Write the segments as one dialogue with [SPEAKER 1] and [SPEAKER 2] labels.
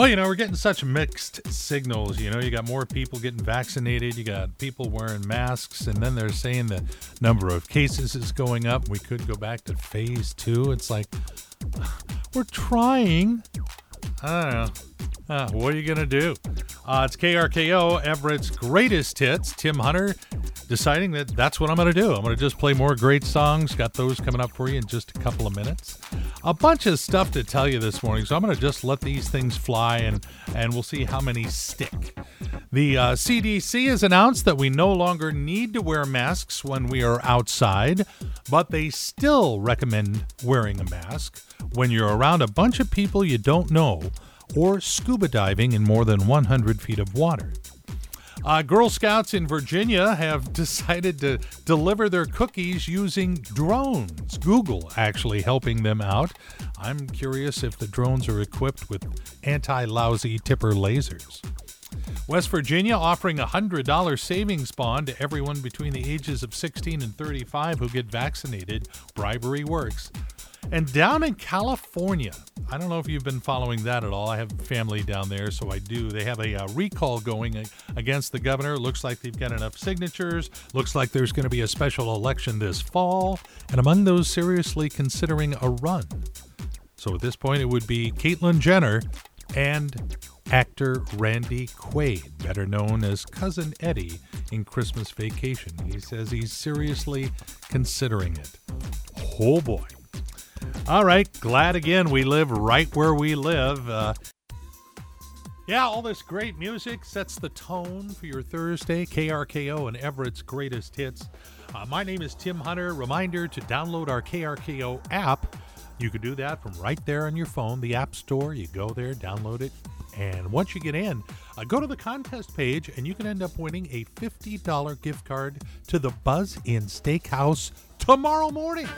[SPEAKER 1] Well, you know, we're getting such mixed signals. You know, you got more people getting vaccinated, you got people wearing masks, and then they're saying the number of cases is going up. We could go back to phase two. It's like, we're trying. I don't know. Uh, what are you going to do? Uh, it's KRKO, Everett's greatest hits. Tim Hunter deciding that that's what I'm going to do. I'm going to just play more great songs. Got those coming up for you in just a couple of minutes. A bunch of stuff to tell you this morning, so I'm going to just let these things fly and, and we'll see how many stick. The uh, CDC has announced that we no longer need to wear masks when we are outside, but they still recommend wearing a mask when you're around a bunch of people you don't know or scuba diving in more than 100 feet of water. Uh, Girl Scouts in Virginia have decided to deliver their cookies using drones. Google actually helping them out. I'm curious if the drones are equipped with anti lousy tipper lasers. West Virginia offering a $100 savings bond to everyone between the ages of 16 and 35 who get vaccinated. Bribery works. And down in California, I don't know if you've been following that at all. I have family down there, so I do. They have a uh, recall going against the governor. Looks like they've got enough signatures. Looks like there's going to be a special election this fall. And among those seriously considering a run. So at this point, it would be Caitlyn Jenner and actor Randy Quaid, better known as Cousin Eddie in Christmas Vacation. He says he's seriously considering it. Oh boy. All right, glad again we live right where we live. Uh, yeah, all this great music sets the tone for your Thursday. KRKO and Everett's greatest hits. Uh, my name is Tim Hunter. Reminder to download our KRKO app. You can do that from right there on your phone, the App Store. You go there, download it, and once you get in, uh, go to the contest page and you can end up winning a $50 gift card to the Buzz Inn Steakhouse tomorrow morning.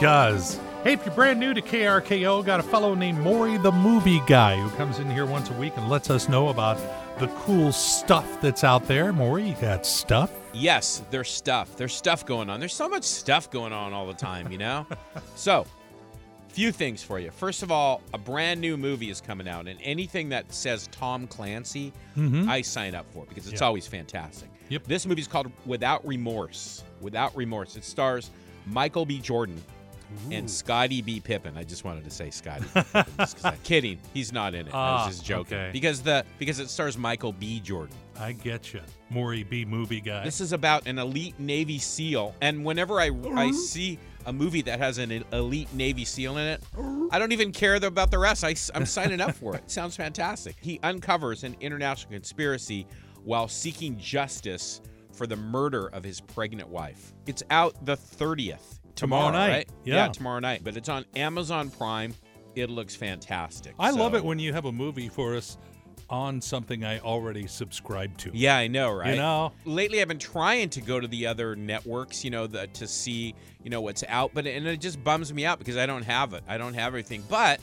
[SPEAKER 1] Does. Hey, if you're brand new to KRKO, got a fellow named Maury the Movie Guy who comes in here once a week and lets us know about the cool stuff that's out there. Maury, you got stuff?
[SPEAKER 2] Yes, there's stuff. There's stuff going on. There's so much stuff going on all the time, you know? so, few things for you. First of all, a brand new movie is coming out, and anything that says Tom Clancy, mm-hmm. I sign up for because it's always fantastic.
[SPEAKER 1] Yep.
[SPEAKER 2] This movie is called Without Remorse. Without Remorse. It stars Michael B. Jordan Ooh. and Scottie B. Pippen. I just wanted to say Scottie. kidding. He's not in it. Ah, I was ah, just joking.
[SPEAKER 1] Okay.
[SPEAKER 2] Because the because it stars Michael B. Jordan.
[SPEAKER 1] I get you. Maury B. movie guy.
[SPEAKER 2] This is about an elite Navy SEAL, and whenever I I uh-huh. see a movie that has an elite Navy SEAL in it, I don't even care about the rest. I, I'm signing up for it. Sounds fantastic. He uncovers an international conspiracy while seeking justice for the murder of his pregnant wife. It's out the 30th. Tomorrow,
[SPEAKER 1] tomorrow night.
[SPEAKER 2] Right?
[SPEAKER 1] Yeah.
[SPEAKER 2] yeah, tomorrow night. But it's on Amazon Prime. It looks fantastic.
[SPEAKER 1] I
[SPEAKER 2] so.
[SPEAKER 1] love it when you have a movie for us on something I already subscribe to.
[SPEAKER 2] Yeah, I know, right?
[SPEAKER 1] You know,
[SPEAKER 2] lately I've been trying to go to the other networks, you know, the, to see, you know, what's out, but and it just bums me out because I don't have it. I don't have everything, but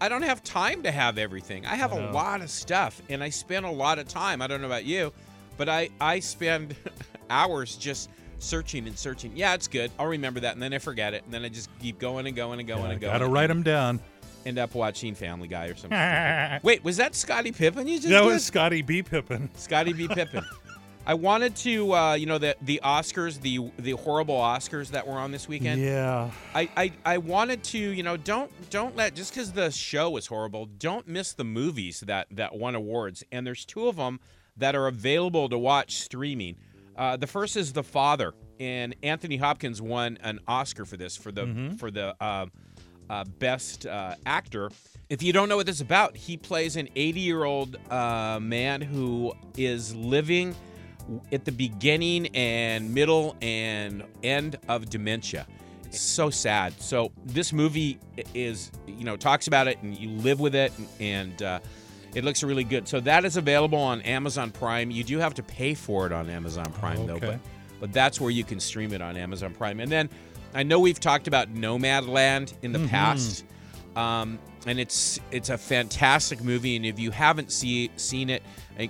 [SPEAKER 2] I don't have time to have everything. I have I a lot of stuff, and I spend a lot of time. I don't know about you, but I I spend hours just searching and searching. Yeah, it's good. I'll remember that, and then I forget it, and then I just keep going and going and going
[SPEAKER 1] yeah,
[SPEAKER 2] and going.
[SPEAKER 1] Gotta write them down
[SPEAKER 2] end up watching Family Guy or something. Wait, was that Scottie Pippen you just
[SPEAKER 1] That
[SPEAKER 2] did?
[SPEAKER 1] was Scottie B. Pippen.
[SPEAKER 2] Scottie B. Pippen. I wanted to, uh, you know, the the Oscars, the the horrible Oscars that were on this weekend.
[SPEAKER 1] Yeah.
[SPEAKER 2] I, I, I wanted to, you know, don't don't let just because the show was horrible, don't miss the movies that that won awards. And there's two of them that are available to watch streaming. Uh, the first is The Father, and Anthony Hopkins won an Oscar for this for the mm-hmm. for the. Uh, uh, Best uh, Actor. If you don't know what this is about, he plays an 80 year old uh, man who is living at the beginning and middle and end of dementia. It's so sad. So this movie is, you know, talks about it and you live with it and. Uh, it looks really good. So that is available on Amazon Prime. You do have to pay for it on Amazon Prime
[SPEAKER 1] okay.
[SPEAKER 2] though, but but that's where you can stream it on Amazon Prime. And then I know we've talked about Nomadland in the mm-hmm. past. Um, and it's it's a fantastic movie. And if you haven't see, seen it,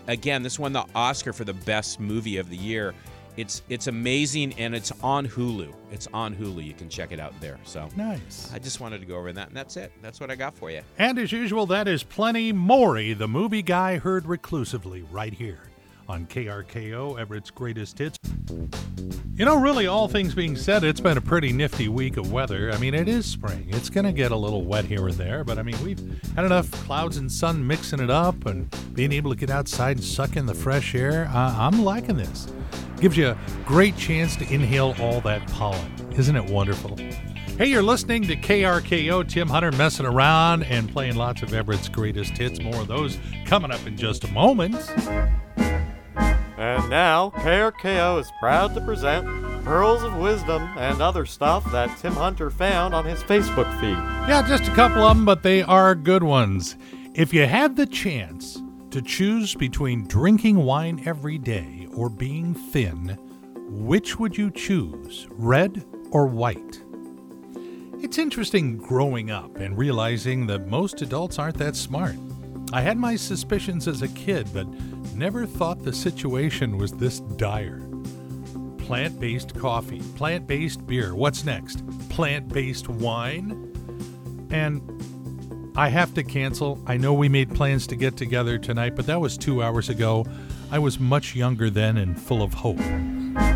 [SPEAKER 2] again, this won the Oscar for the best movie of the year. It's it's amazing, and it's on Hulu. It's on Hulu. You can check it out there. So
[SPEAKER 1] Nice.
[SPEAKER 2] I just wanted to go over that, and that's it. That's what I got for you.
[SPEAKER 1] And as usual, that is plenty. Maury, the movie guy, heard reclusively right here on KRKO, Everett's greatest hits. You know, really, all things being said, it's been a pretty nifty week of weather. I mean, it is spring. It's going to get a little wet here and there, but I mean, we've had enough clouds and sun mixing it up and being able to get outside and suck in the fresh air. Uh, I'm liking this. Gives you a great chance to inhale all that pollen. Isn't it wonderful? Hey, you're listening to KRKO. Tim Hunter messing around and playing lots of Everett's greatest hits. More of those coming up in just a moment.
[SPEAKER 3] And now, KRKO is proud to present Pearls of Wisdom and other stuff that Tim Hunter found on his Facebook feed.
[SPEAKER 1] Yeah, just a couple of them, but they are good ones. If you had the chance to choose between drinking wine every day or being thin, which would you choose, red or white? It's interesting growing up and realizing that most adults aren't that smart. I had my suspicions as a kid, but never thought the situation was this dire. Plant based coffee, plant based beer. What's next? Plant based wine? And I have to cancel. I know we made plans to get together tonight, but that was two hours ago. I was much younger then and full of hope.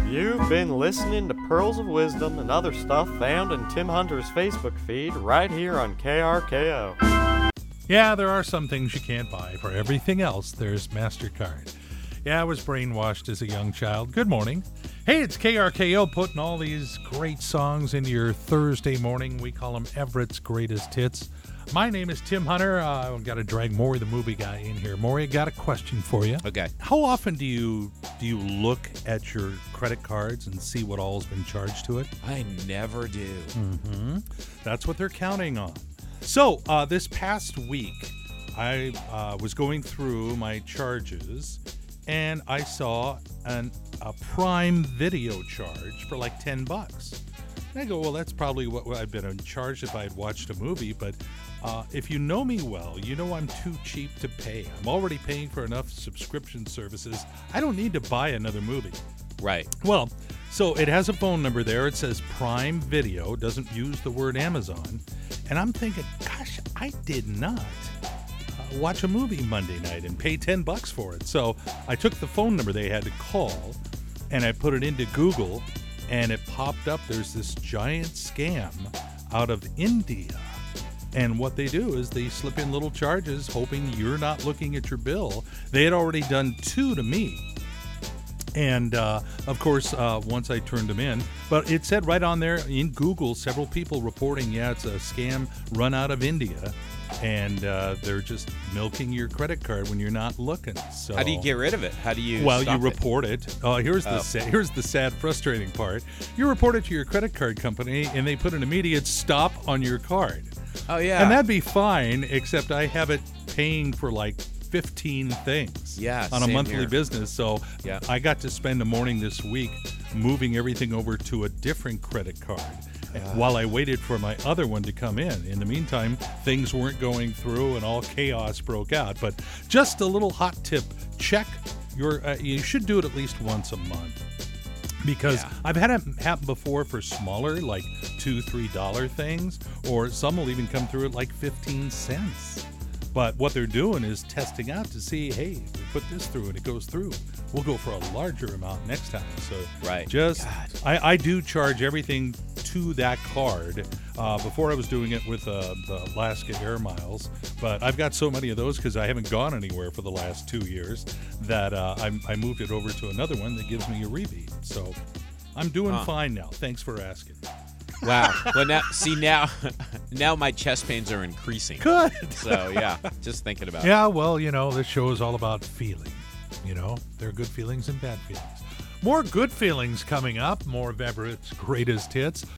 [SPEAKER 3] You've been listening to Pearls of Wisdom and other stuff found in Tim Hunter's Facebook feed right here on KRKO.
[SPEAKER 1] Yeah, there are some things you can't buy. For everything else, there's MasterCard. Yeah, I was brainwashed as a young child. Good morning. Hey, it's KRKO putting all these great songs into your Thursday morning. We call them Everett's Greatest Hits. My name is Tim Hunter. Uh, I've got to drag Maury, the movie guy, in here. Maury, I got a question for you.
[SPEAKER 2] Okay.
[SPEAKER 1] How often do you do you look at your credit cards and see what all's been charged to it?
[SPEAKER 2] I never do.
[SPEAKER 1] Mm-hmm. That's what they're counting on. So uh, this past week, I uh, was going through my charges, and I saw an a Prime Video charge for like ten bucks. And I go, well, that's probably what I'd been charged if I had watched a movie. But uh, if you know me well, you know I'm too cheap to pay. I'm already paying for enough subscription services. I don't need to buy another movie.
[SPEAKER 2] Right.
[SPEAKER 1] Well, so it has a phone number there. It says Prime Video, doesn't use the word Amazon. And I'm thinking, gosh, I did not uh, watch a movie Monday night and pay 10 bucks for it. So I took the phone number they had to call and I put it into Google and it popped up. There's this giant scam out of India. And what they do is they slip in little charges hoping you're not looking at your bill. They had already done two to me. And uh, of course, uh, once I turned them in, but it said right on there in Google, several people reporting, yeah, it's a scam run out of India, and uh, they're just milking your credit card when you're not looking. So
[SPEAKER 2] How do you get rid of it? How do you?
[SPEAKER 1] well, you
[SPEAKER 2] stop it?
[SPEAKER 1] report it. Uh, here's the
[SPEAKER 2] Oh.
[SPEAKER 1] sa- here's the sad, frustrating part. You report it to your credit card company, and they put an immediate stop on your card.
[SPEAKER 2] Oh yeah.
[SPEAKER 1] And that'd be fine, except I have it paying for like 15 things
[SPEAKER 2] Yeah,
[SPEAKER 1] on a monthly
[SPEAKER 2] here.
[SPEAKER 1] business. So
[SPEAKER 2] Yeah.
[SPEAKER 1] I got to spend a morning this week moving everything over to a different credit card while I waited for my other one to come in. In the meantime, things weren't going through and all chaos broke out. But just a little hot tip check your, uh, you should do it at least once a month because
[SPEAKER 2] Yeah.
[SPEAKER 1] I've had it happen before for smaller, like two, three dollar things, or some will even come through at like 15 cents. But what they're doing is testing out to see, hey, if we put this through and it goes through, we'll go for a larger amount next time. So
[SPEAKER 2] Right.
[SPEAKER 1] just, I, I do charge everything to that card. Uh, before I was doing it with uh, the Alaska Air Miles, but I've got so many of those because I haven't gone anywhere for the last two years that uh, I, I moved it over to another one that gives me a rebate. So I'm doing
[SPEAKER 2] Huh.
[SPEAKER 1] fine now. Thanks for asking.
[SPEAKER 2] Wow. Well, now see now, now my chest pains are increasing.
[SPEAKER 1] Good.
[SPEAKER 2] So yeah, just thinking about it.
[SPEAKER 1] Yeah, well, you know, this show is all about feeling. You know, there are good feelings and bad feelings. More good feelings coming up. More of Everett's greatest hits.